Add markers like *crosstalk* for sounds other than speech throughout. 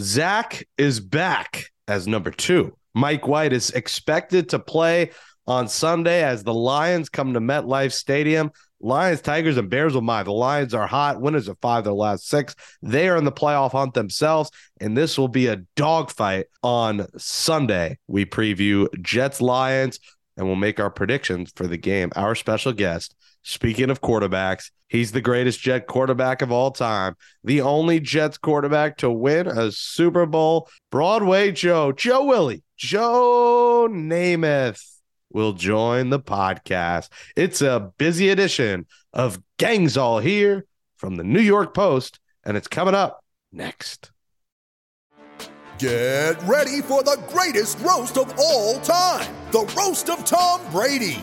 Zach is back as number two. Mike White is expected to play on Sunday as the Lions come to MetLife Stadium. Lions, Tigers, and Bears oh will mind. The Lions are hot, winners of five their last six. They are in the playoff hunt themselves, and this will be a dogfight on Sunday. We preview Jets Lions, and we'll make our predictions for the game. Our special guest, speaking of quarterbacks, he's the greatest Jet quarterback of all time, the only Jets quarterback to win a Super Bowl. Broadway Joe, Joe Willie, Joe Namath will join the podcast. It's a busy edition of Gangs All Here from the New York Post, and it's coming up next. Get ready for the greatest roast of all time the Roast of Tom Brady,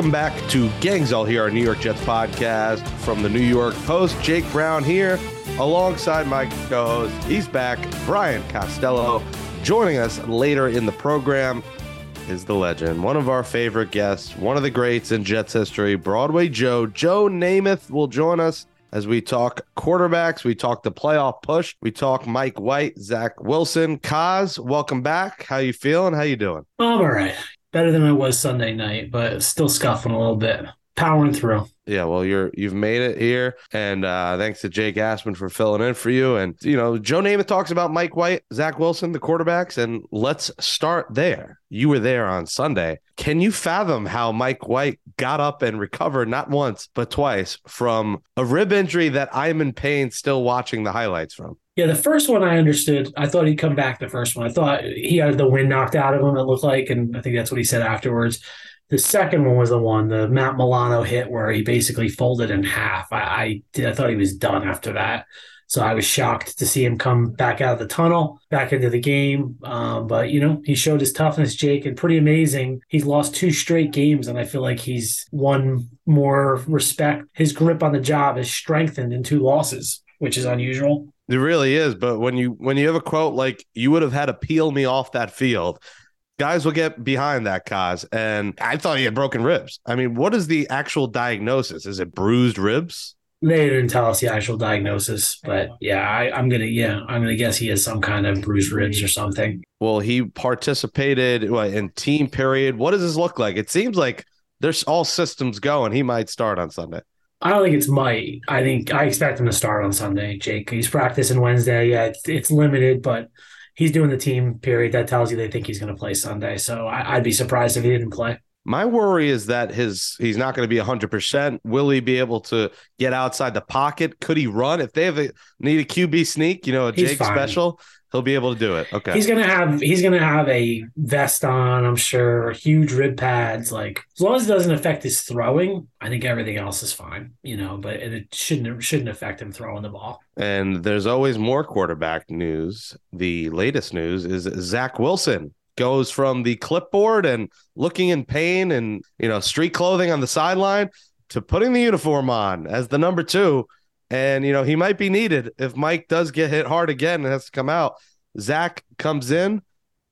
Welcome back to Gangs All Here, our New York Jets podcast from the New York Post. Jake Brown here alongside my co host. He's back, Brian Costello. Joining us later in the program is the legend, one of our favorite guests, one of the greats in Jets history, Broadway Joe. Joe Namath will join us as we talk quarterbacks, we talk the playoff push, we talk Mike White, Zach Wilson. Kaz, welcome back. How you feeling? How you doing? I'm all right better than I was Sunday night, but still scuffing a little bit. Powering through. Yeah, well, you're you've made it here, and uh, thanks to Jake Asman for filling in for you. And you know, Joe Namath talks about Mike White, Zach Wilson, the quarterbacks, and let's start there. You were there on Sunday. Can you fathom how Mike White got up and recovered not once but twice from a rib injury that I'm in pain still watching the highlights from? Yeah, the first one I understood. I thought he'd come back the first one. I thought he had the wind knocked out of him, it looked like. And I think that's what he said afterwards. The second one was the one, the Matt Milano hit, where he basically folded in half. I, I, did, I thought he was done after that. So I was shocked to see him come back out of the tunnel, back into the game. Um, but, you know, he showed his toughness, Jake, and pretty amazing. He's lost two straight games, and I feel like he's won more respect. His grip on the job is strengthened in two losses, which is unusual. It really is. But when you when you have a quote like "You would have had to peel me off that field," guys will get behind that cause. And I thought he had broken ribs. I mean, what is the actual diagnosis? Is it bruised ribs? They didn't tell us the actual diagnosis, but yeah, I, I'm gonna yeah, I'm gonna guess he has some kind of bruised ribs or something. Well, he participated what, in team period. What does this look like? It seems like there's all systems going. he might start on Sunday. I don't think it's might. I think I expect him to start on Sunday, Jake. He's practicing Wednesday. Yeah, it's, it's limited, but he's doing the team period. That tells you they think he's going to play Sunday. So I, would be surprised if he didn't play. My worry is that his he's not going to be 100%. Will he be able to get outside the pocket? Could he run? If they have a need a QB sneak, you know, a Jake special, He'll be able to do it. Okay. He's gonna have he's gonna have a vest on, I'm sure, huge rib pads. Like as long as it doesn't affect his throwing, I think everything else is fine. You know, but it shouldn't shouldn't affect him throwing the ball. And there's always more quarterback news. The latest news is Zach Wilson goes from the clipboard and looking in pain and you know street clothing on the sideline to putting the uniform on as the number two and, you know, he might be needed if Mike does get hit hard again and has to come out. Zach comes in.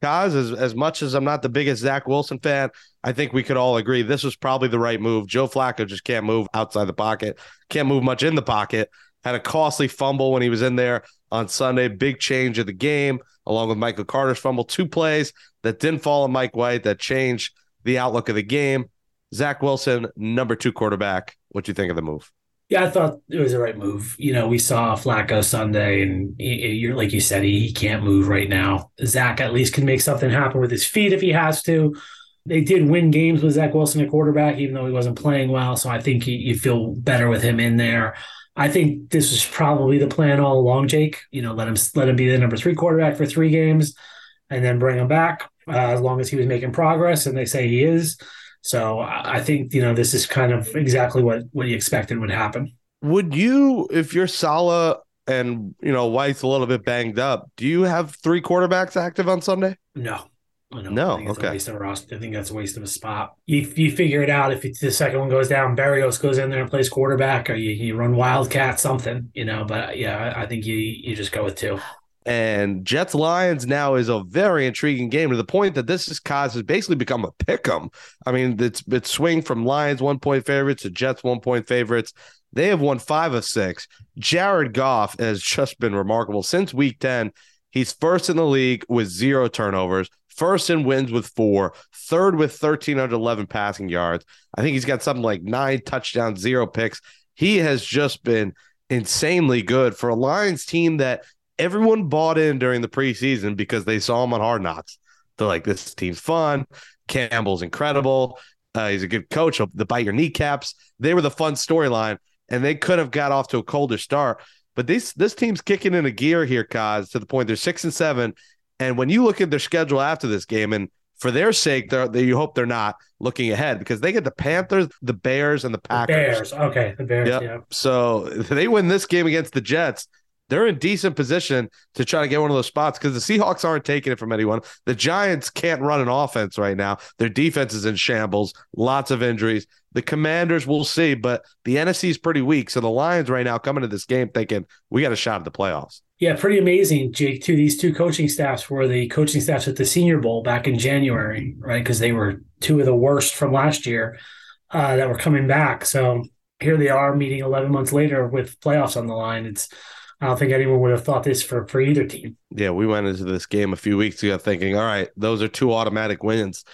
Kaz, as, as much as I'm not the biggest Zach Wilson fan, I think we could all agree this was probably the right move. Joe Flacco just can't move outside the pocket, can't move much in the pocket. Had a costly fumble when he was in there on Sunday. Big change of the game, along with Michael Carter's fumble. Two plays that didn't fall on Mike White that changed the outlook of the game. Zach Wilson, number two quarterback. What do you think of the move? Yeah, I thought it was the right move. You know, we saw Flacco Sunday, and you're like you said, he, he can't move right now. Zach at least can make something happen with his feet if he has to. They did win games with Zach Wilson at quarterback, even though he wasn't playing well. So I think you, you feel better with him in there. I think this was probably the plan all along, Jake. You know, let him let him be the number three quarterback for three games, and then bring him back uh, as long as he was making progress. And they say he is. So I think you know this is kind of exactly what what you expected would happen. Would you, if you're Saleh and you know White's a little bit banged up. Do you have three quarterbacks active on Sunday? No. No, I think okay. Waste of a roster. I think that's a waste of a spot. You, you figure it out if it's the second one goes down. Berrios goes in there and plays quarterback, or you, you run Wildcat, something, you know. But yeah, I, I think you you just go with two. And Jets Lions now is a very intriguing game to the point that this is cause has basically become a pick 'em. I mean, it's it's swing from Lions one point favorites to Jets one point favorites. They have won five of six. Jared Goff has just been remarkable since week 10. He's first in the league with zero turnovers, first in wins with four, third with 1,311 passing yards. I think he's got something like nine touchdowns, zero picks. He has just been insanely good for a Lions team that everyone bought in during the preseason because they saw him on Hard Knocks. They're like, this team's fun. Campbell's incredible. Uh, he's a good coach. He'll bite your kneecaps. They were the fun storyline, and they could have got off to a colder start. But this this team's kicking in a gear here, Kaz, to the point they're six and seven. And when you look at their schedule after this game, and for their sake, they're, they, you hope they're not looking ahead because they get the Panthers, the Bears, and the The Packers. Bears, okay, the Bears, Yep. yeah. So *laughs* they win this game against the Jets. They're in decent position to try to get one of those spots because the Seahawks aren't taking it from anyone. The Giants can't run an offense right now. Their defense is in shambles, lots of injuries. The Commanders, we'll see, but the NFC is pretty weak. So the Lions right now coming to this game thinking we got a shot at the playoffs. Yeah, pretty amazing, Jake. Too, these two coaching staffs were the coaching staffs at the Senior Bowl back in January, right? Because they were two of the worst from last year uh, that were coming back. So here they are, meeting 11 months later with playoffs on the line. It's I don't think anyone would have thought this for for either team. Yeah, we went into this game a few weeks ago thinking, all right, those are two automatic wins.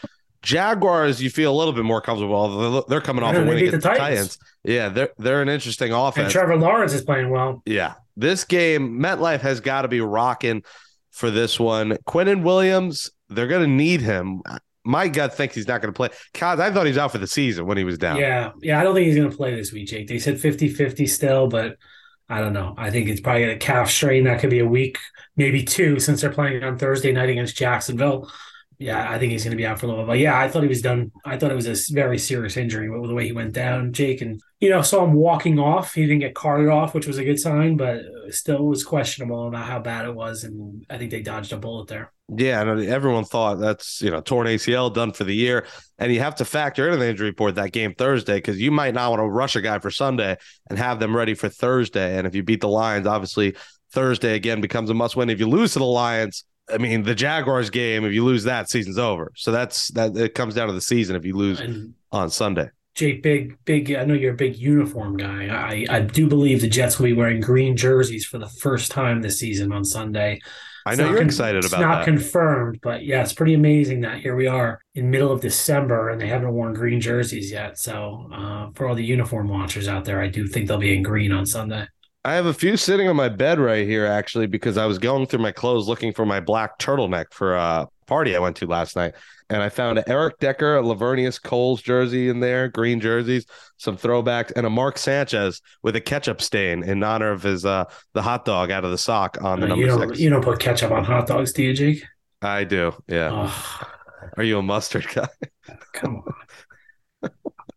Jaguars, you feel a little bit more comfortable. They're coming off a win against the Titans. Titans. Yeah, they're they're an interesting And offense. Trevor Lawrence is playing well. Yeah. This game, MetLife has got to be rocking for this one. Quinnen Williams, they're going to need him. My gut thinks he's not going to play. Cause I thought he was out for the season when he was down. Yeah, yeah. I don't think he's going to play this week, Jake. They said 50-50 still, but I don't know. I think it's probably a calf strain. That could be a week, maybe two, since they're playing on Thursday night against Jacksonville. Yeah, I think he's going to be out for a little bit. But yeah, I thought he was done. I thought it was a very serious injury with the way he went down, Jake. And, you know, saw him walking off. He didn't get carted off, which was a good sign, but still was questionable about how bad it was. And I think they dodged a bullet there. Yeah, and everyone thought that's you know torn ACL done for the year, and you have to factor into the injury report that game Thursday because you might not want to rush a guy for Sunday and have them ready for Thursday. And if you beat the Lions, obviously Thursday again becomes a must win. If you lose to the Lions, I mean the Jaguars game, if you lose that, season's over. So that's that. It comes down to the season if you lose And on Sunday. Jake, big, big. I know you're a big uniform guy. I, I do believe the Jets will be wearing green jerseys for the first time this season on Sunday. I It's know you're con- excited about. it's not that. confirmed, but yeah, it's pretty amazing that here we are in middle of December and they haven't worn green jerseys yet. So uh, for all the uniform watchers out there, I do think they'll be in green on Sunday. I have a few sitting on my bed right here, actually, because I was going through my clothes looking for my black turtleneck for a party I went to last night. And I found an Eric Decker, a Laveranues Coles jersey in there, green jerseys, some throwbacks, and a Mark Sanchez with a ketchup stain in honor of his uh the hot dog out of the sock on the Uh, you number don't six. you don't put ketchup on hot dogs, do you, Jake? I do, yeah. Oh, Are you a mustard guy? *laughs* come on.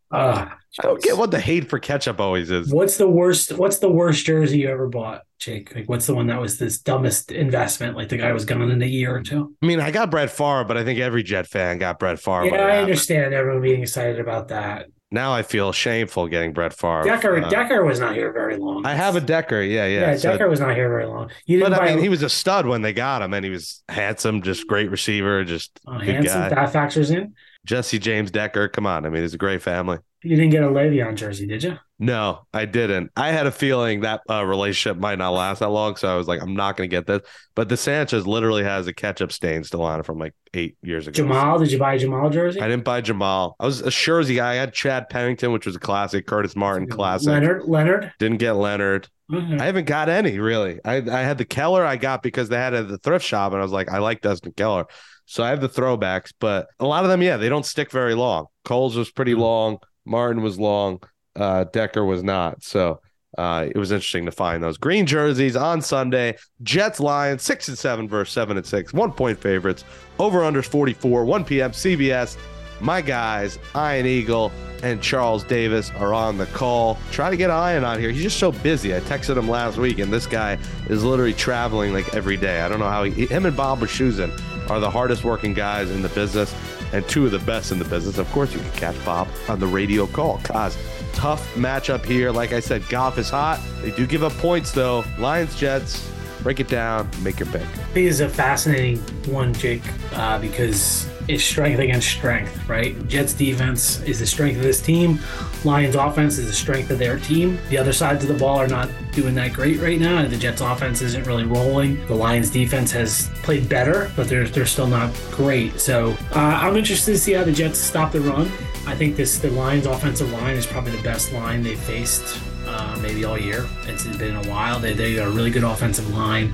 Uh, I don't get what the hate for ketchup always is. What's the worst? What's the worst jersey you ever bought, Jake? Like, what's the one that was this dumbest investment? Like the guy was gone in a year or two. I mean, I got Brett Favre, but I think every Jet fan got Brett Favre. when yeah, I happened. understand everyone being excited about that. Now I feel shameful getting Brett Favre. Decker, Uh, Decker was not here very long. I have a Decker, yeah, yeah. yeah. so- Decker was not here very long. You didn't but buy I mean, he was a stud when they got him, and he was handsome, just great receiver, just uh, good Hanson. guy. That factors in. Jesse James Decker. Come on, I mean, he's a great family. You didn't get a Le'Veon jersey, did you? No, I didn't. I had a feeling that uh, relationship might not last that long, so I was like, I'm not going to get this. But the Sanchez literally has a ketchup stain still on it from like eight years ago. Jamal, did you buy a Jamal jersey? I didn't buy Jamal. I was a Schurzy guy. I had Chad Pennington, which was a classic. Curtis Martin, classic. Leonard, Leonard. Didn't get Leonard. Mhm. I haven't got any really. I I had the Keller I got because they had it at the thrift shop, and I was like, I like Dustin Keller. So I have the throwbacks, but a lot of them, yeah, they don't stick very long. Coles was pretty Mhm. long, Martin was long, uh, Decker was not. So uh, it was interesting to find those green jerseys on Sunday. Jets Lions six and seven versus seven and six, one point favorites. Over under 44, 1 p.m. CBS. My guys, Ian Eagle and Charles Davis are on the call. Try to get Ian on here. He's just so busy. I texted him last week, and this guy is literally traveling like every day. I don't know how he, him and Bob Wischusen are the hardest working guys in the business and two of the best in the business. Of course, you can catch Bob on the radio call. Cause tough matchup here. Like I said, Goff is hot. They do give up points though. Lions, Jets. Break it down. Make your pick. I think it's a fascinating one, Jake, uh, because it's strength against strength, right? Jets defense is the strength of this team. Lions offense is the strength of their team. The other sides of the ball are not doing that great right now. The Jets offense isn't really rolling. The Lions defense has played better, but they're they're still not great. So uh, I'm interested to see how the Jets stop the run. I think this the Lions offensive line is probably the best line they've faced uh, maybe all year. It's been a while. They they got a really good offensive line.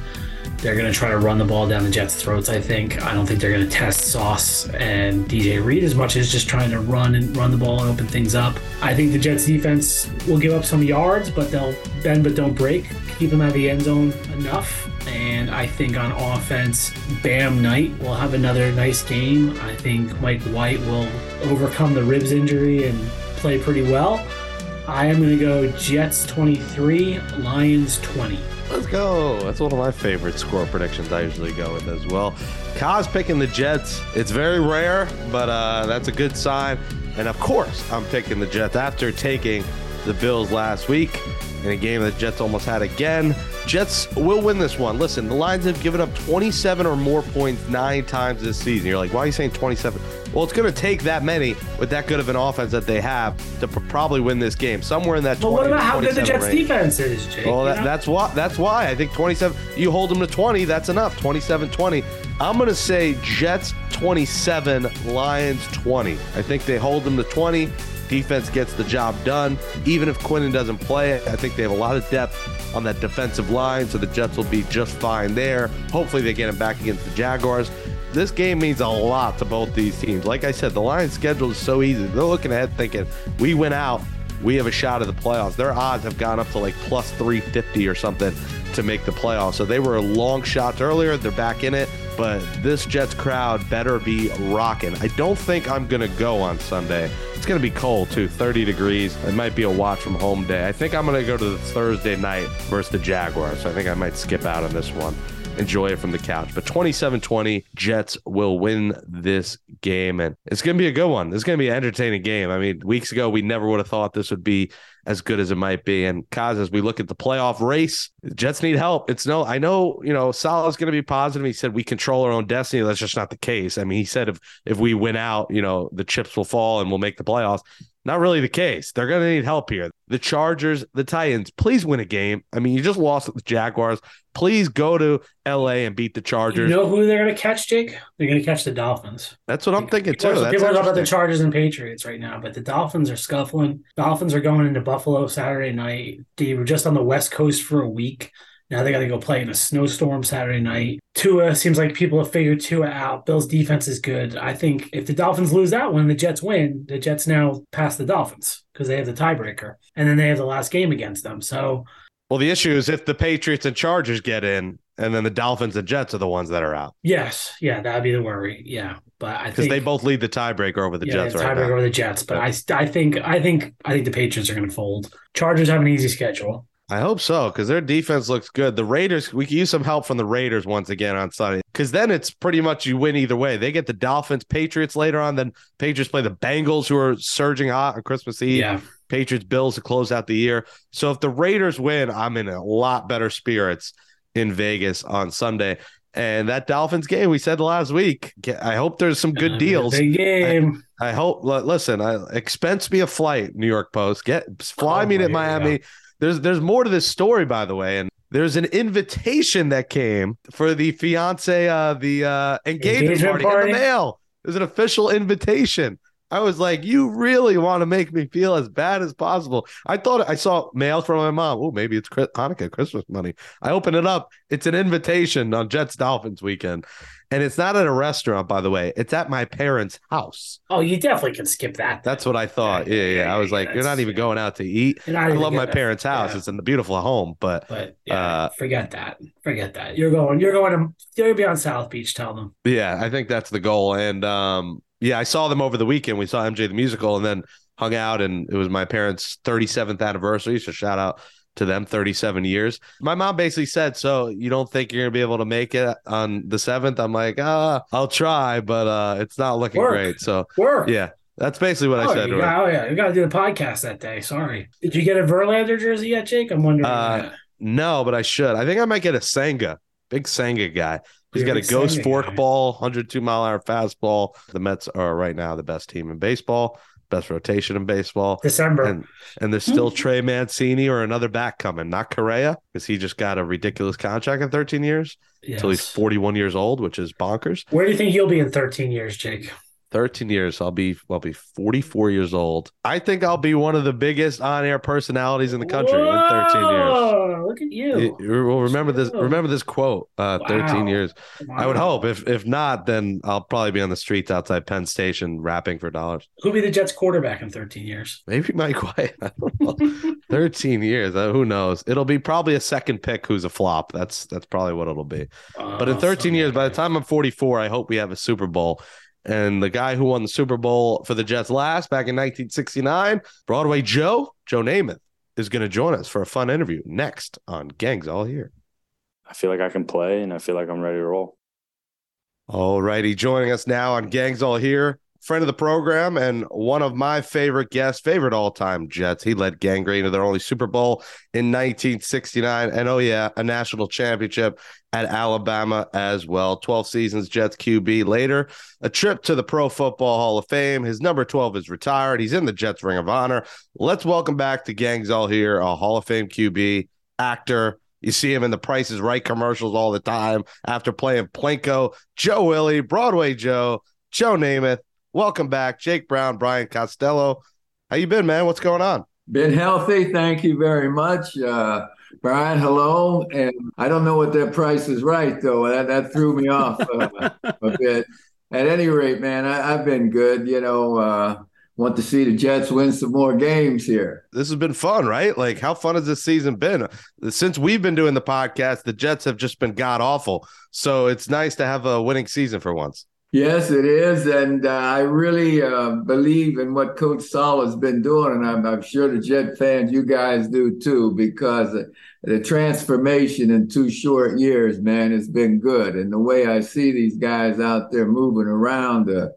They're going to try to run the ball down the Jets' throats, I think. I don't think they're going to test Sauce and DJ Reed as much as just trying to run and run the ball and open things up. I think the Jets' defense will give up some yards, but they'll bend but don't break, keep them out of the end zone enough. And I think on offense, Bam Knight will have another nice game. I think Mike White will overcome the ribs injury and play pretty well. I am going to go Jets 23, Lions 20. Let's go. That's one of my favorite score predictions I usually go with as well. Kaz picking the Jets. It's very rare, but uh, that's a good sign. And of course, I'm picking the Jets after taking the Bills last week in a game that Jets almost had again. Jets will win this one. Listen, the Lions have given up 27 or more points nine times this season. You're like, why are you saying 27? Well, it's going to take that many with that good of an offense that they have to pr- probably win this game. Somewhere in that. But what about how good the Jets range. defense is, Jake? Well, that, that's why. That's why I think 27. You hold them to 20. That's enough. 27-20. I'm going to say Jets 27, Lions 20. I think they hold them to 20. Defense gets the job done. Even if Quinnen doesn't play, I think they have a lot of depth on that defensive line, so the Jets will be just fine there. Hopefully, they get him back against the Jaguars. This game means a lot to both these teams. Like I said, the Lions' schedule is so easy. They're looking ahead thinking, we went out, we have a shot at the playoffs. Their odds have gone up to like plus 350 or something to make the playoffs. So they were long shots earlier. They're back in it. But this Jets crowd better be rocking. I don't think I'm going to go on Sunday. It's going to be cold too, 30 degrees. It might be a watch from home day. I think I'm going to go to the Thursday night versus the Jaguars. So I think I might skip out on this one enjoy it from the couch. But 27 20, Jets will win this game. And it's going to be a good one. It's going to be an entertaining game. I mean, weeks ago, we never would have thought this would be as good as it might be. And Kaz, as we look at the playoff race, Jets need help. It's no, I know, you know, Saleh's going to be positive. He said we control our own destiny. That's just not the case. I mean, he said if if we win out, you know, the chips will fall and we'll make the playoffs. Not really the case. They're going to need help here. The Chargers, the Titans, please win a game. I mean, you just lost at the Jaguars. Please go to LA and beat the Chargers. You know who they're going to catch, Jake? They're going to catch the Dolphins. That's what I'm thinking too. People, people are talking about the Chargers and Patriots right now, but the Dolphins are scuffling. Dolphins are going into Buffalo Saturday night. They were just on the West Coast for a week. Now they got to go play in a snowstorm Saturday night. Tua seems like people have figured Tua out. Bill's defense is good. I think if the Dolphins lose that one, the Jets win. The Jets now pass the Dolphins because they have the tiebreaker, and then they have the last game against them. So, well, the issue is if the Patriots and Chargers get in, and then the Dolphins and Jets are the ones that are out. Yes, yeah, that'd be the worry. Yeah, but I because they both lead the tiebreaker over the yeah, Jets. Right tiebreaker over the Jets, but yeah. I, I think, I think, I think the Patriots are going to fold. Chargers have an easy schedule. I hope so because their defense looks good. The Raiders, we could use some help from the Raiders once again on Sunday because then it's pretty much you win either way. They get the Dolphins, Patriots later on. Then Patriots play the Bengals, who are surging hot on Christmas Eve. Yeah. Patriots, Bills to close out the year. So if the Raiders win, I'm in a lot better spirits in Vegas on Sunday. And that Dolphins game we said last week, I hope there's some good uh, deals. Big game. I, I, hope. Listen, I expense me a flight, New York Post. Get fly oh, me to Miami. There's there's more to this story, by the way, and there's an invitation that came for the fiance, uh, the uh, engagement, engagement party, party in the mail. There's an official invitation. I was like, you really want to make me feel as bad as possible. I thought I saw mail from my mom. Oh, maybe it's Hanukkah Christmas money. I open it up. It's an invitation on Jets Dolphins weekend. And it's not at a restaurant, by the way. It's at my parents' house. Oh, you definitely can skip that. That's what I thought. Yeah, yeah. yeah. I was like, you're not even going out to eat. I love my parents' house. Yeah. It's in the beautiful home, but but yeah, uh, forget that. Forget that. You're going. You're going to. You're gonna be on South Beach. Tell them. Yeah, I think that's the goal. And um, Yeah, I saw them over the weekend. We saw MJ the musical, and then hung out, and it was my parents' 37th anniversary. So shout out to them 37 years. My mom basically said, So you don't think you're gonna be able to make it on the seventh? I'm like, ah, I'll try, but uh it's not looking Work. great. So Work. yeah, that's basically what I Oh, said you got, oh yeah, you got to do the podcast that day. Sorry. Did you get a Verlander jersey yet, Jake? I'm wondering. Uh, No, but I should. I think I might get a Senga. Big Senga guy. He's got a ghost Senga fork guy. ball, 102 mile hour fastball. The Mets are right now the best team in baseball, best rotation in baseball. December. And and there's still Trey Mancini or another back coming, not Correa, because he just got a ridiculous contract in 13 years until he's 41 years old, which is bonkers. Where do you think you'll be in 13 years, Jake? 13 years. I'll be I'll be 44 years old. I think I'll be one of the biggest on-air personalities in the country in 13 years. Whoa, Look at you. You- you- well, remember this. Remember this quote. Uh, Thirteen Wow. years. I would hope. If if not, then I'll probably be on the streets outside Penn Station rapping for dollars. Who'll be the Jets quarterback in 13 years? Maybe Mike White. *laughs* I don't know. *laughs* Thirteen years. Uh, who knows? It'll be probably a second pick who's a flop. That's that's probably what it'll be. But in Oh, 13 years, by the time I'm 44, I hope we have a Super Bowl. And the guy who won the Super Bowl for the Jets last back in 1969, Broadway Joe, Joe Namath, is going to join us for a fun interview next on Gangs All Here. I feel like I can play and I feel like I'm ready to roll. All righty, joining us now on Gangs All Here, friend of the program and one of my favorite guests, favorite all-time Jets. He led Gang Green to their only Super Bowl in 1969, and oh yeah, a national championship at Alabama as well. 12 seasons, Jets QB. Later, a trip to the Pro Football Hall of Fame. His number 12 is retired. He's in the Jets Ring of Honor. Let's welcome back to Gangs All Here, a Hall of Fame QB, actor. You see him in the Price is Right commercials all the time after playing Plinko, Joe Willie, Broadway Joe, Joe Namath. Welcome back, Jake Brown, Brian Costello. How you been, man? What's going on? Been healthy. Thank you very much. Uh, Brian, hello. And I don't know what that price is right, though. That, that threw me off uh, a bit. At any rate, man, I, I've been good. You know, uh, want to see the Jets win some more games here. This has been fun, right? Like, how fun has this season been? Since we've been doing the podcast, the Jets have just been god awful. So it's nice to have a winning season for once. Yes, it is. And uh, I really uh, believe in what Coach Saul has been doing. And I'm, I'm sure the Jet fans, you guys do too, because the transformation in two short years, man, has been good. And the way I see these guys out there moving around, uh,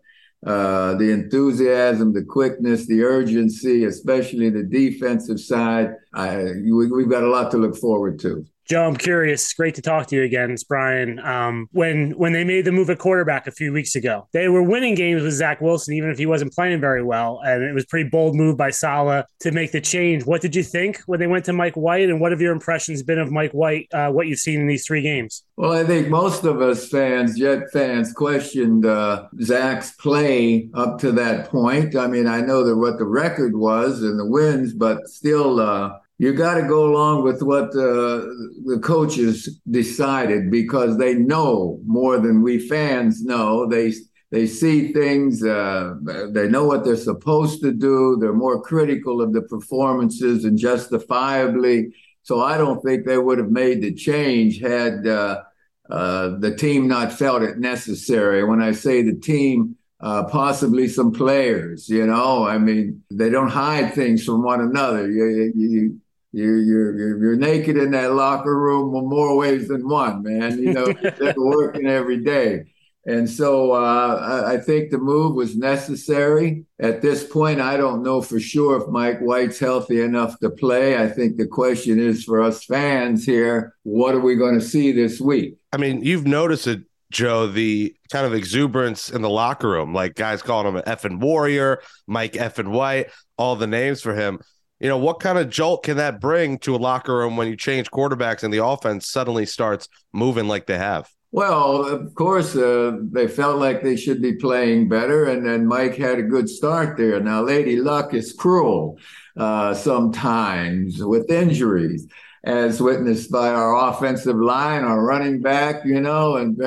uh, the enthusiasm, the quickness, the urgency, especially the defensive side, I, we, we've got a lot to look forward to. Joe, I'm curious. Great to talk to you again. It's Brian. Um, when when they made the move at quarterback a few weeks ago, they were winning games with Zach Wilson, even if he wasn't playing very well. And it was pretty bold move by Saleh to make the change. What did you think when they went to Mike White? And what have your impressions been of Mike White? Uh, what you've seen in these three games? Well, I think most of us fans, Jet fans, questioned uh, Zach's play up to that point. I mean, I know that what the record was and the wins, but still. Uh, you got to go along with what uh, the coaches decided because they know more than we fans know. They they see things. Uh, they know what they're supposed to do. They're more critical of the performances and justifiably. So I don't think they would have made the change had uh, uh, the team not felt it necessary. When I say the team. Uh, possibly some players, you know. I mean, they don't hide things from one another. You, you, you, you're, you're naked in that locker room more ways than one, man. You know, they're *laughs* working every day. And so uh, I, I think the move was necessary. At this point, I don't know for sure if Mike White's healthy enough to play. I think the question is for us fans here what are we going to see this week? I mean, you've noticed it, Joe, the kind of exuberance in the locker room, like guys calling him an effing warrior, Mike effing White, all the names for him you know, what kind of jolt can that bring to a locker room when you change quarterbacks and the offense suddenly starts moving like they have? Well, of course, uh, they felt like they should be playing better, and then Mike had a good start there. Now, Lady Luck is cruel uh, sometimes with injuries, as witnessed by our offensive line, our running back. You know, and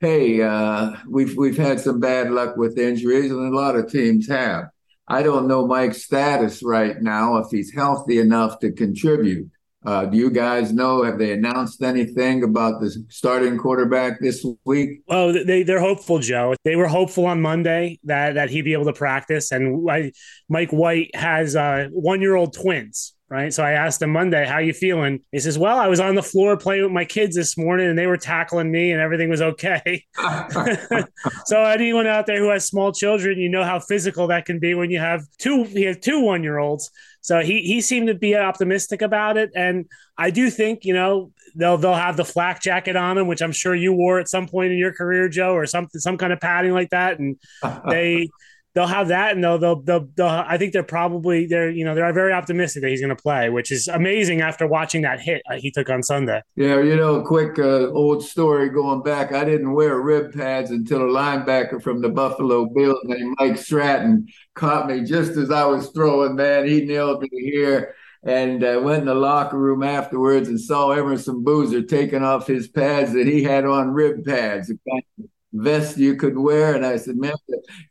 hey, uh, we've we've had some bad luck with injuries, and a lot of teams have. I don't know Mike's status right now if he's healthy enough to contribute. Uh, do you guys know? Have they announced anything about the starting quarterback this week? Oh, they they're hopeful, Joe. They were hopeful on Monday that that he'd be able to practice. And I, Mike White has uh, one year old twins, right? So I asked him Monday, "How you feeling?" He says, "Well, I was on the floor playing with my kids this morning, and they were tackling me, and everything was okay." *laughs* *laughs* so anyone out there who has small children, you know how physical that can be when you have two. He has two one year olds. So he he seemed to be optimistic about it, and I do think you know they'll they'll have the flak jacket on them, which I'm sure you wore at some point in your career, Joe, or something some kind of padding like that, and *laughs* they they'll have that, and they'll, they'll they'll they'll, I think they're probably they're you know they're very optimistic that he's going to play, which is amazing after watching that hit he took on Sunday. Yeah, you know, quick uh, old story going back. I didn't wear rib pads until a linebacker from the Buffalo Bills named Mike Stratton caught me just as I was throwing. Man, he nailed me here and uh, went in the locker room afterwards and saw Emerson Boozer taking off his pads that he had on rib pads, the kind of vest you could wear. And I said, man,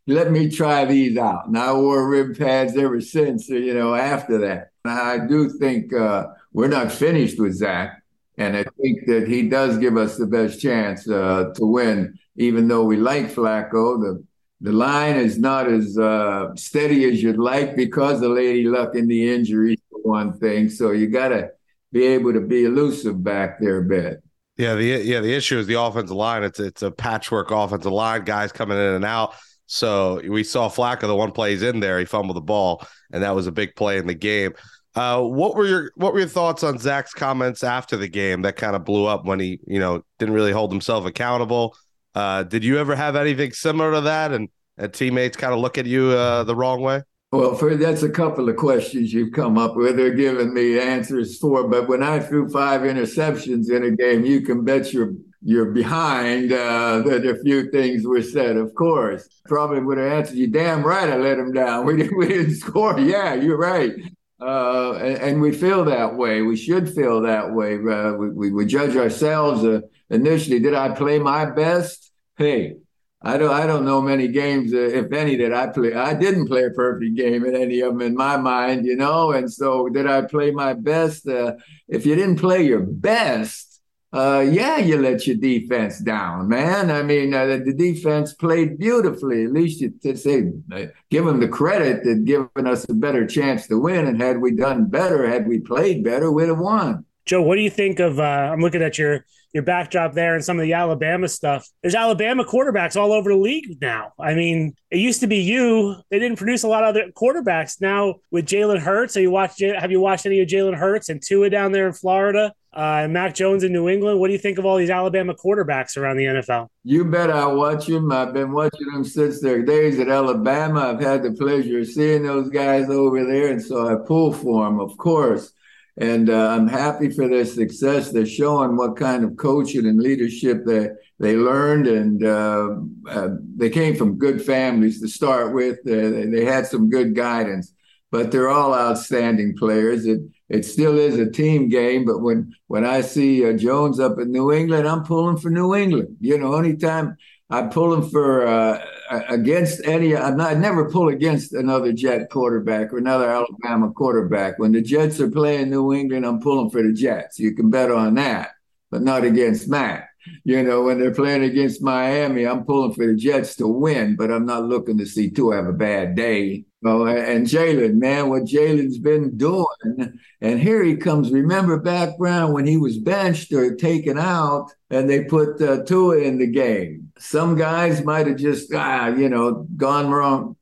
let me try these out. And I wore rib pads ever since, you know, after that. I do think uh, we're not finished with Zach. And I think that he does give us the best chance uh, to win, even though we like Flacco. The the line is not as uh, steady as you'd like because of Lady Luck and the injuries, for one thing. So you got to be able to be elusive back there a bit. Yeah, the yeah the issue is the offensive line. It's it's a patchwork offensive line, guys coming in and out. So we saw Flacco the one play he's in there, he fumbled the ball, and that was a big play in the game. Uh, what were your what were your thoughts on Zach's comments after the game that kind of blew up when he you know didn't really hold himself accountable? Uh, did you ever have anything similar to that, and, and teammates kind of look at you uh, the wrong way? Well, for that's a couple of questions you've come up with. They're giving me answers for. But when I threw five interceptions in a game, you can bet you're you're behind uh, that a few things were said. Of course, probably would have answered you. Damn right, I let him down. *laughs* We didn't, we didn't score. Yeah, you're right. Uh, and, and, we feel that way. We should feel that way. Uh, we, we, we, judge ourselves uh, initially. Did I play my best? Hey, I don't I don't know many games, uh, if any, that I play. I didn't play a perfect game in any of them in my mind, you know. And so, did I play my best? Uh, if you didn't play your best, uh, yeah, you let your defense down, man. I mean, uh, the defense played beautifully. At least you to say, uh, give them the credit that given us a better chance to win. And had we done better, had we played better, we'd have won. Joe, what do you think of? Uh, I'm looking at your your backdrop there and some of the Alabama stuff. There's Alabama quarterbacks all over the league now. I mean, it used to be you. They didn't produce a lot of other quarterbacks. Now with Jalen Hurts, have you watched? Have you watched any of Jalen Hurts and Tua down there in Florida? Uh, and Mac Jones in New England. What do you think of all these Alabama quarterbacks around the NFL? You bet I watch them. I've been watching them since their days at Alabama. I've had the pleasure of seeing those guys over there, and so I pull for them, of course. And uh, I'm happy for their success. They're showing what kind of coaching and leadership they they learned, and uh, uh, they came from good families to start with. they, they had some good guidance, but they're all outstanding players. It it still is a team game, but when when I see uh, Jones up in New England, I'm pulling for New England. You know, anytime I pull him for uh, against any. I never pull against another Jet quarterback or another Alabama quarterback. When the Jets are playing New England, I'm pulling for the Jets. You can bet on that, but not against Matt. You know, when they're playing against Miami, I'm pulling for the Jets to win, but I'm not looking to see Tua have a bad day. Oh, and Jalen, man, what Jalen's been doing. And here he comes. Remember background when he was benched or taken out and they put uh, Tua in the game. Some guys might have just, ah, you know, gone wrong,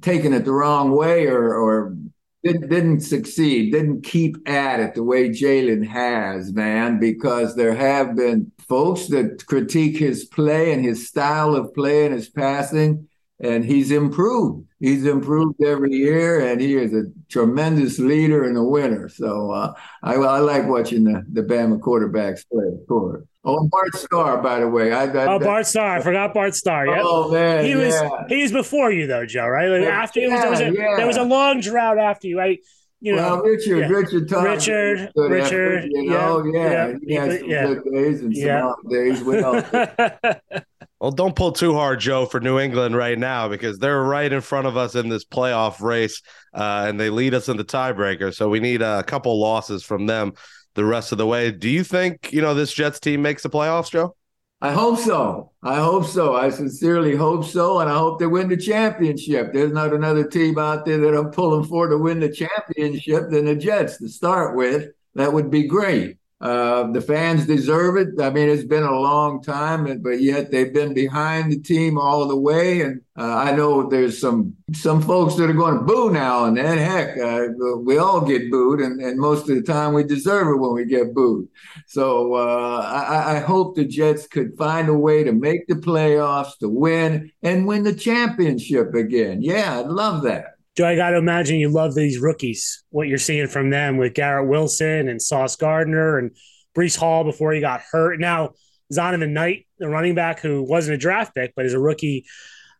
taken it the wrong way or, or didn't, didn't succeed, didn't keep at it the way Jalen has, man, because there have been folks that critique his play and his style of play and his passing and he's improved. He's improved every year, and he is a tremendous leader and a winner. So uh, I, I, like watching the, the Bama quarterbacks play, of course. Oh, Bart Starr, by the way. I, I, oh, Bart Starr. I forgot Bart Starr. Yep. Oh man, he was he was before you though, Joe. Right? Like after yeah, was, there was a yeah. there was a long drought after you. Right? You know, well, Richard, yeah. Richard, Richard, Richard, effort, you know, yeah, yeah, he had some good days and some days without. *laughs* Well, don't pull too hard, Joe, for New England right now because they're right in front of us in this playoff race, uh, and they lead us in the tiebreaker. So we need a couple losses from them the rest of the way. Do you think, you know, this Jets team makes the playoffs, Joe? I hope so. I hope so. I sincerely hope so. And I hope they win the championship. There's not another team out there that I'm pulling for to win the championship than the Jets to start with. That would be great. Uh, the fans deserve it. I mean, it's been a long time, but yet they've been behind the team all the way. And uh, I know there's some some folks that are going to boo now and then. Heck, uh, we all get booed, and, and most of the time we deserve it when we get booed. So uh, I, I hope the Jets could find a way to make the playoffs, to win, and win the championship again. Yeah, I'd love that. Joe, I got to imagine you love these rookies, what you're seeing from them with Garrett Wilson and Sauce Gardner and Breece Hall before he got hurt. Now, Zonovan Knight, the running back who wasn't a draft pick, but is a rookie.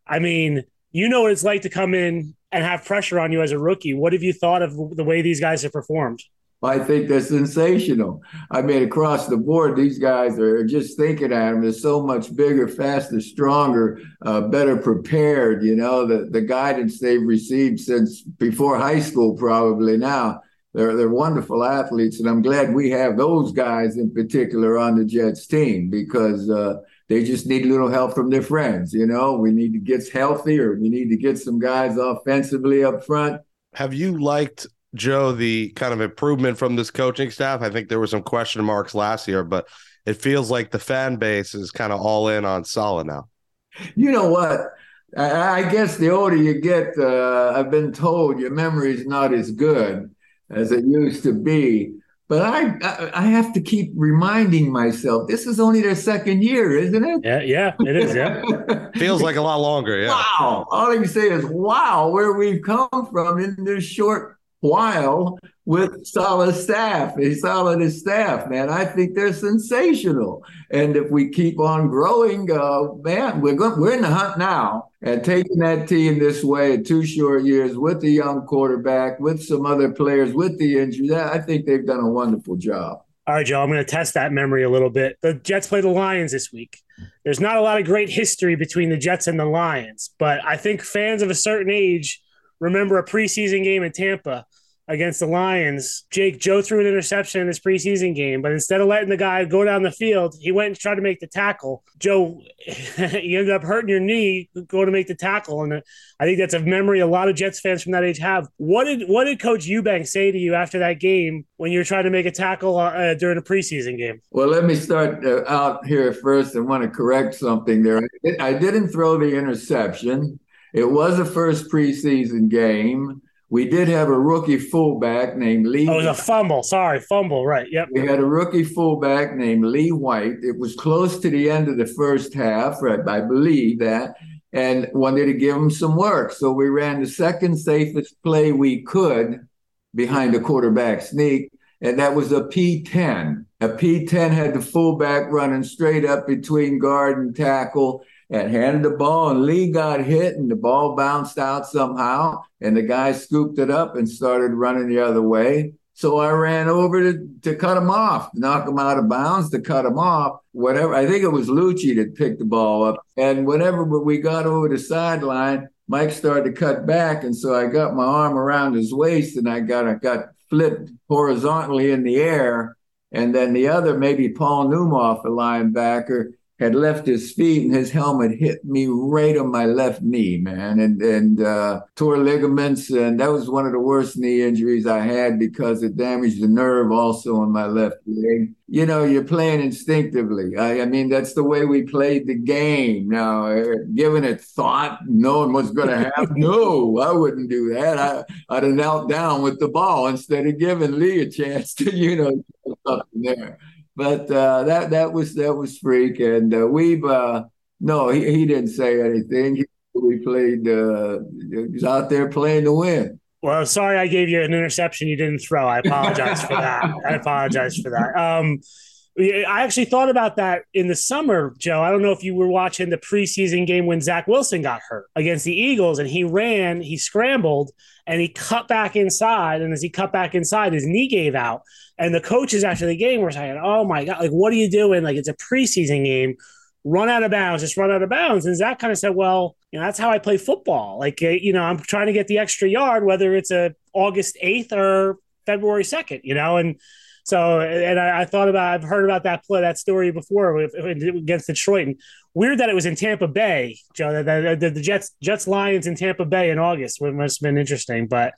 I mean, you know what it's like to come in and have pressure on you as a rookie. What have you thought of the way these guys have performed? I think they're sensational. I mean, across the board, these guys are just thinking at them. They're so much bigger, faster, stronger, uh, better prepared. You know, the, the guidance they've received since before high school, probably now. They're, they're wonderful athletes. And I'm glad we have those guys in particular on the Jets team because uh, they just need a little help from their friends. You know, we need to get healthier. we need to get some guys offensively up front. Have you liked Joe, the kind of improvement from this coaching staff. I think there were some question marks last year, but it feels like the fan base is kind of all in on Saleh now. You know what? I, I guess the older you get, uh, I've been told your memory is not as good as it used to be. But I, I have to keep reminding myself this is only their second year, isn't it? Yeah, yeah, it is. Yeah, *laughs* feels like a lot longer. Yeah. Wow! All I can say is wow, where we've come from in this short while with solid staff. Solid staff, man. I think they're sensational. And if we keep on growing, uh, man, we're going, we're in the hunt now. And taking that team this way in two short years with a young quarterback, with some other players, with the injury, I think they've done a wonderful job. All right, Joe, I'm going to test that memory a little bit. The Jets play the Lions this week. There's not a lot of great history between the Jets and the Lions, but I think fans of a certain age remember a preseason game in Tampa against the Lions. Jake Joe threw an interception in this preseason game, but instead of letting the guy go down the field, he went and tried to make the tackle. Joe, *laughs* you ended up hurting your knee, going to make the tackle, and I think that's a memory a lot of Jets fans from that age have. What did what did Coach Ewbank say to you after that game when you were trying to make a tackle uh, during a preseason game? Well, let me start uh, out here first. I want to correct something there. I didn't throw the interception. It was the first preseason game. We did have a rookie fullback named Lee. Oh, it was a fumble. Sorry, fumble. Right. Yep. We had a rookie fullback named Lee White. It was close to the end of the first half, right? I believe that, and wanted to give him some work. So we ran the second safest play we could behind the quarterback sneak, and that was a P10. A P10 had the fullback running straight up between guard and tackle and handed the ball, and Lee got hit, and the ball bounced out somehow, and the guy scooped it up and started running the other way. So I ran over to, to cut him off, knock him out of bounds, to cut him off. Whatever. I think it was Lucci that picked the ball up. And whenever we got over the sideline, Mike started to cut back, and so I got my arm around his waist, and I got I got flipped horizontally in the air. And then the other, maybe Paul Naumoff, a linebacker, had left his feet and his helmet hit me right on my left knee, man, and and uh, tore ligaments. And that was one of the worst knee injuries I had because it damaged the nerve also on my left leg. You know, you're playing instinctively. I, I mean, that's the way we played the game. Now, uh, giving it thought, knowing what's going to happen, *laughs* no, I wouldn't do that. I, I'd have knelt down with the ball instead of giving Lee a chance to, you know, something there but uh, that that was that was freak, and uh, we uh, no, he, he didn't say anything. We played. Uh, he was out there playing to win. Well, sorry, I gave you an interception you didn't throw. I apologize for that. I apologize for that. Um, I actually thought about that in the summer, Joe. I don't know if you were watching the preseason game when Zach Wilson got hurt against the Eagles and he ran, he scrambled, and he cut back inside. And as he cut back inside, his knee gave out. And the coaches after the game were saying, Oh my God, like, what are you doing? Like, it's a preseason game. Run out of bounds, just run out of bounds. And Zach kind of said, Well, you know, that's how I play football. Like, uh, you know, I'm trying to get the extra yard, whether it's a August 8th or February 2nd, you know, and So, and I, I, thought about, I've heard about that play, that story before with, against Detroit. And weird that it was in Tampa Bay, Joe. The, the, the Jets, Jets Lions in Tampa Bay in August must have been interesting. But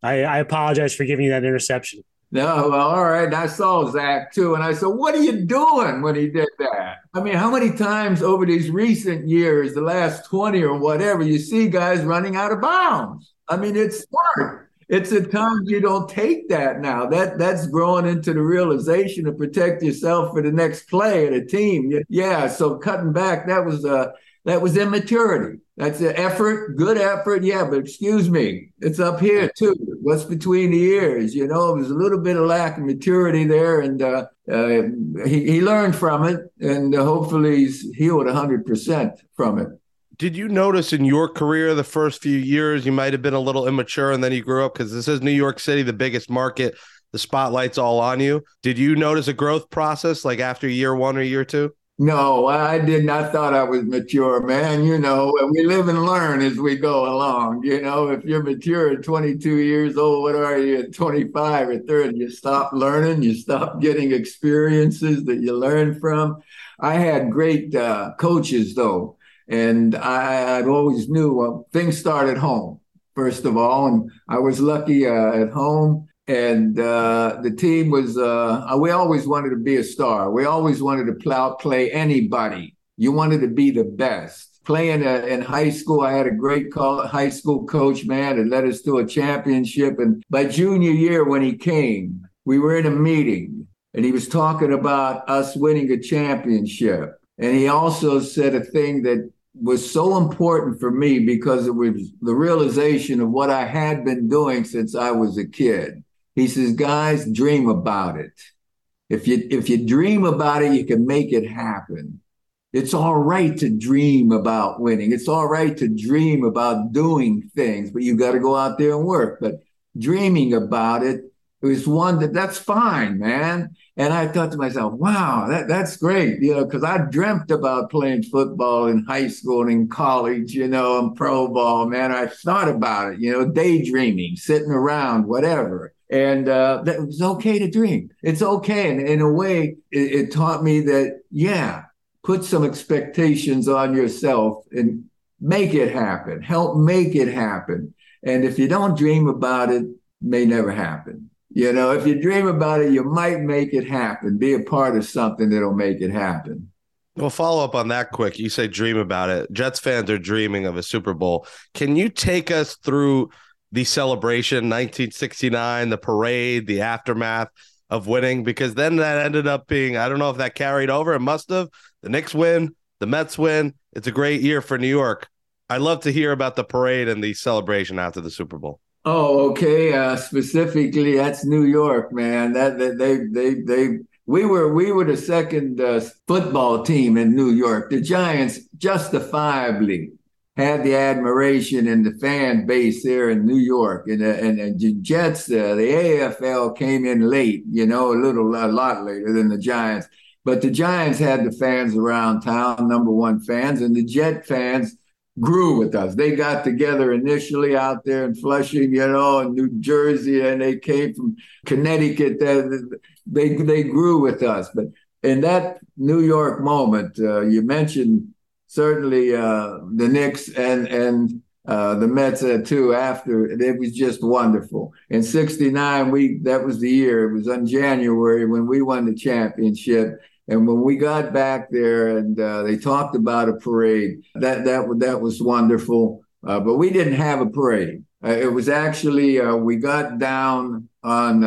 I, I apologize for giving you that interception. No, well, all right. I saw Zach too, and I said, "What are you doing when he did that?" I mean, how many times over these recent years, the last twenty or whatever, you see guys running out of bounds? I mean, it's smart. It's at times you don't take that now. That that's growing into the realization to protect yourself for the next play of a team. Yeah, so cutting back that was uh that was immaturity. That's an effort, good effort. Yeah, but excuse me, it's up here too. What's between the ears? You know, there's a little bit of lack of maturity there, and uh, uh, he he learned from it, and uh, hopefully he's healed 100 percent from it. Did you notice in your career the first few years you might have been a little immature, and then you grew up because this is New York City, the biggest market. The spotlight's all on you. Did you notice a growth process like after year one or year two? No, I didn't. I thought I was mature, man. You know, we live and learn as we go along. You know, if you're mature at 22 years old, what are you at 25 or 30? You stop learning, you stop getting experiences that you learn from. I had great uh, coaches, though, and I, I always knew well, things start at home, first of all. And I was lucky uh, at home. And uh, the team was uh, we always wanted to be a star. We always wanted to plow, play anybody. You wanted to be the best. Playing uh, in high school i had a great call, high school coach man that led us to a championship. And by junior year when he came we were in a meeting. And he was talking about us winning a championship. And he also said a thing that was so important for me because it was the realization of what i had been doing since i was a kid he says, guys, dream about it. If you if you dream about it, you can make it happen. It's all right to dream about winning. It's all right to dream about doing things, but you got to go out there and work. But dreaming about it was one that that's fine, man. And I thought to myself, wow, that, that's great, you know, because I dreamt about playing football in high school and in college, you know, and pro ball, man. I thought about it, you know, daydreaming, sitting around, whatever and uh, that it was okay to dream. It's okay, and in a way, it, it taught me that yeah, put some expectations on yourself and make it happen. Help make it happen. And if you don't dream about it, it may never happen. You know, if you dream about it, you might make it happen. Be a part of something that'll make it happen. Well, follow up on that quick. You say dream about it. Jets fans are dreaming of a Super Bowl. Can you take us through the celebration, 1969, the parade, the aftermath of winning, because then that ended up being, I don't know if that carried over. It must have. The Knicks win, the Mets win. It's a great year for New York. I'd love to hear about the parade and the celebration after the Super Bowl. Oh, okay. Uh, specifically, that's New York, man. That, that they they they we were we were the second uh, football team in New York. The Giants justifiably had the admiration and the fan base there in New York. And, uh, and, and the Jets, uh, the AFL came in late, you know, a little, a lot later than the Giants. But the Giants had the fans around town, number one fans, and the Jet fans grew with us. They got together initially out there in Flushing, you know, in New Jersey, and they came from Connecticut. They they grew with us. But in that New York moment, uh, you mentioned certainly uh, the Knicks and and uh, the Mets uh, too. After it was just wonderful. In '69, we that was the year. It was in January when we won the championship. And when we got back there, and uh, they talked about a parade, that that that was wonderful. Uh, but we didn't have a parade. Uh, it was actually we got down on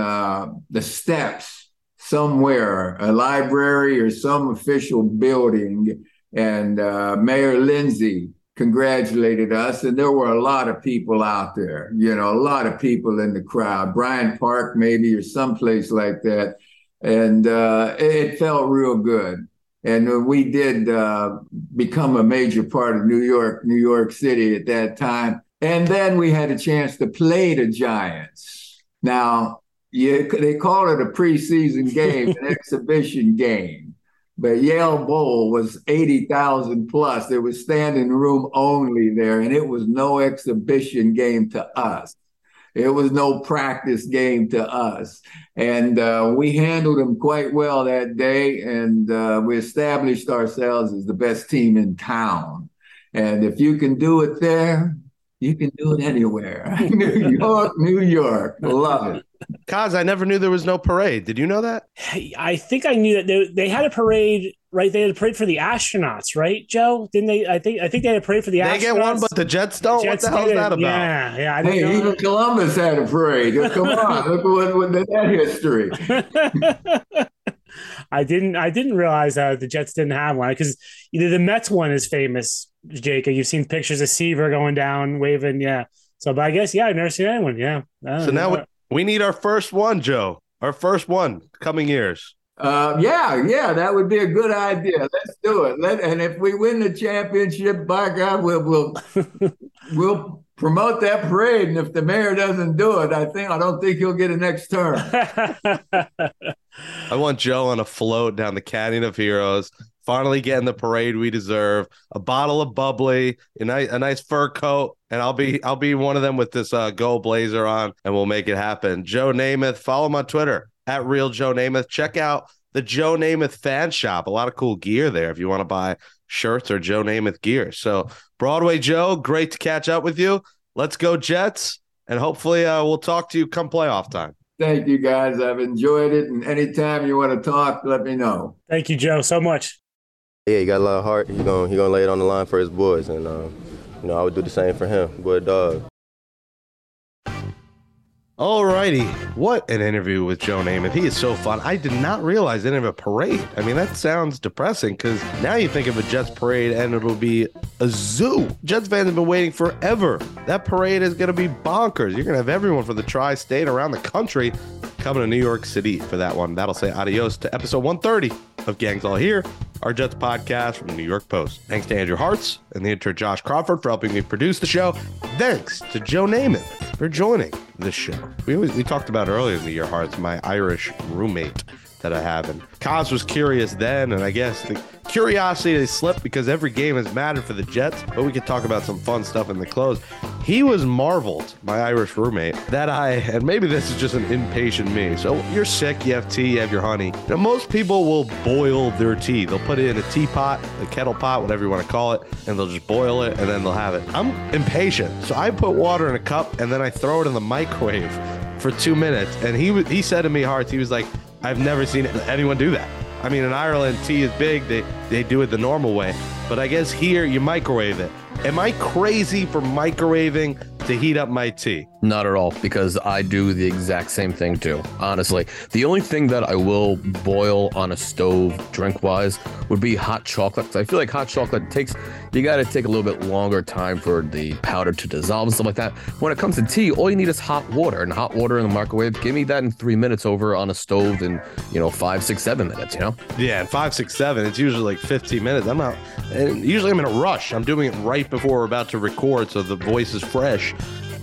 the steps somewhere, a library or some official building, and uh, Mayor Lindsay congratulated us, and there were a lot of people out there. You know, a lot of people in the crowd. Bryant Park, maybe, or someplace like that, and uh, it, felt real good. And we did uh, become a major part of New York, New York City at that time. And then we had a chance to play the Giants. Now, you, they call it a preseason game, an *laughs* exhibition game but Yale Bowl was 80,000 plus. There was standing room only there, and it was no exhibition game to us. It was no practice game to us. And uh, we handled them quite well that day. And uh, we established ourselves as the best team in town. And if you can do it there, you can do it anywhere. *laughs* New York, New York. Love it. Kaz, I never knew there was no parade. Did you know that? I think I knew that they, they had a parade, right? They had a parade for the astronauts, right, Joe? Didn't they? I think I think they had a parade for the They astronauts. get one, but the Jets don't. Jets what the hell is that about? Yeah, yeah. I Hey, didn't know even Columbus had a parade. Come on, *laughs* look at what, what that history. *laughs* I didn't I didn't realize uh, the Jets didn't have one because either the Mets one is famous, Jacob. You've seen pictures of Seaver going down, waving, yeah. So, but I guess yeah, I've never seen anyone. Yeah. I don't So now we, we need our first one, Joe. Our first one coming years. Uh, yeah, yeah, that would be a good idea. Let's do it. Let, and if we win the championship, by God, we'll we'll *laughs* we'll promote that parade. And if the mayor doesn't do it, I think I don't think he'll get a next term. *laughs* I want Joe on a float down the Canyon of Heroes, finally getting the parade we deserve. A bottle of bubbly, a nice, a nice fur coat, and I'll be I'll be one of them with this uh, go blazer on, and we'll make it happen. Joe Namath, follow him on Twitter at real Joe Namath. Check out the Joe Namath fan shop. A lot of cool gear there if you want to buy shirts or Joe Namath gear. So Broadway Joe, great to catch up with you. Let's go Jets, and hopefully uh, we'll talk to you come playoff time. Thank you, guys. I've enjoyed it. And anytime you want to talk, let me know. Thank you, Joe, so much. Yeah, he got a lot of heart. He gonna he gonna lay it on the line for his boys, and um, you know I would do the same for him. Boy, dog. Alrighty, what an interview with Joe Namath. He is so fun. I did not realize they didn't have a parade. I mean, that sounds depressing because now you think of a Jets parade and it'll be a zoo. Jets fans have been waiting forever. That parade is going to be bonkers. You're going to have everyone from the tri state around the country coming to New York City for that one. That'll say adios to episode 130 of Gangs All Here, our Jets podcast from the New York Post. Thanks to Andrew Hartz and the intern Josh Crawford for helping me produce the show. Thanks to Joe Namath for joining the show. We always, we talked about earlier in the year, Hartz, my Irish roommate that I have. And Kaz was curious then, and I guess the curiosity slipped because every game has mattered for the Jets, but we could talk about some fun stuff in the close. He was marveled, my Irish roommate, that I, and maybe this is just an impatient me. So you're sick, you have tea, you have your honey. Know, most people will boil their tea. They'll put it in a teapot, a kettle pot, whatever you want to call it, and they'll just boil it and then they'll have it. I'm impatient. So I put water in a cup and then I throw it in the microwave for two minutes. And he, he said to me, Hartz, he was like, I've never seen anyone do that. I mean, in Ireland, tea is big. They they do it the normal way, but I guess here you microwave it. Am I crazy for microwaving to heat up my tea? Not at all, because I do the exact same thing too. Honestly, the only thing that I will boil on a stove drink wise would be hot chocolate. I feel like hot chocolate takes, you got to take a little bit longer time for the powder to dissolve and stuff like that. When it comes to tea, all you need is hot water and hot water in the microwave. Give me that in three minutes over on a stove in, you know, five, six, seven minutes, you know? Yeah, five, six, seven. It's usually like 15 minutes. I'm not, and usually I'm in a rush. I'm doing it right before we're about to record, so the voice is fresh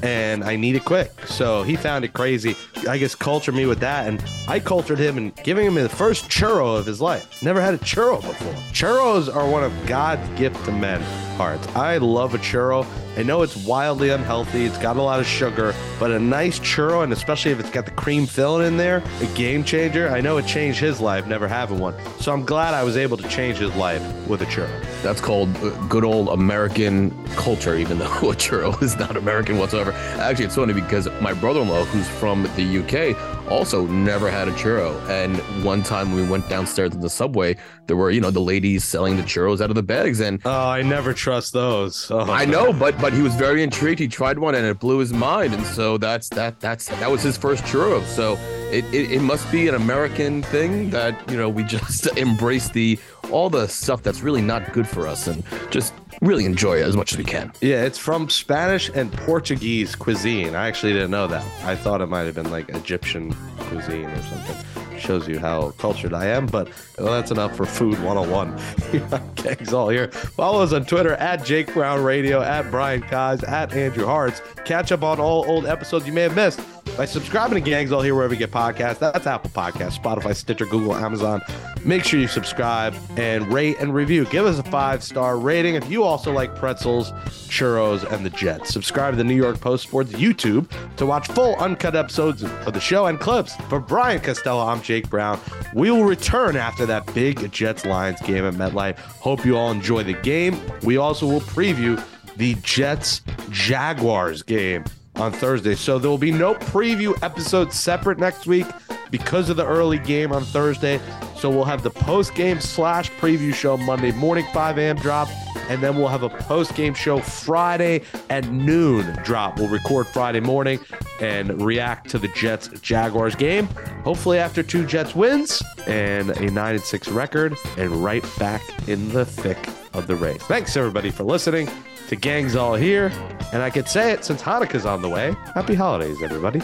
and I need it quick. So he found it crazy. I guess culture me with that. And I cultured him and giving him the first churro of his life. Never had a churro before. Churros are one of God's gift to men I love a churro. I know it's wildly unhealthy. It's got a lot of sugar, but a nice churro, and especially if it's got the cream filling in there, a game changer. I know it changed his life, never having one. So I'm glad I was able to change his life with a churro. That's called uh, good old American culture, even *laughs* though a churro is not American whatsoever. Actually, it's funny because my brother in law, who's from the UK, also never had a churro. And one time we went downstairs to the subway, there were, you know, the ladies selling the churros out of the bags. And Oh, I never trust those. Oh, I know, but but he was very intrigued. He tried one and it blew his mind. And so that's that that's that was his first churro. So it, it, it must be an American thing that, you know, we just *laughs* embrace the all the stuff that's really not good for us and just really enjoy it as much as we can. Yeah, it's from Spanish and Portuguese cuisine. I actually didn't know that. I thought it might have been like Egyptian cuisine or something. Shows you how cultured I am, but well, that's enough for Food 101. *laughs* Gangs all here. Follow us on Twitter at Jake Brown Radio, at Brian Kaz, at Andrew Hartz. Catch up on all old episodes you may have missed by subscribing to Gangs All Here wherever you get podcasts. That's Apple Podcasts, Spotify, Stitcher, Google, Amazon, Make sure you subscribe and rate and review. Give us a five star rating if you also like pretzels, churros, and the Jets. Subscribe to the New York Post Sports YouTube to watch full uncut episodes of the show and clips. For Brian Costello, I'm Jake Brown. We will return after that big Jets Lions game at MetLife. Hope you all enjoy the game. We also will preview the Jets Jaguars game on Thursday. So there will be no preview episode separate next week because of the early game on Thursday. So we'll have the post game slash preview show Monday morning, 5 a.m. drop. And then we'll have a post game show Friday at noon drop. We'll record Friday morning and react to the Jets Jaguars game. Hopefully, after two Jets wins and a 9 and 6 record, and right back in the thick of the race. Thanks, everybody, for listening to Gangs All Here. And I could say it since Hanukkah's on the way. Happy holidays, everybody.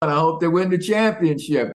And I hope they win the championship.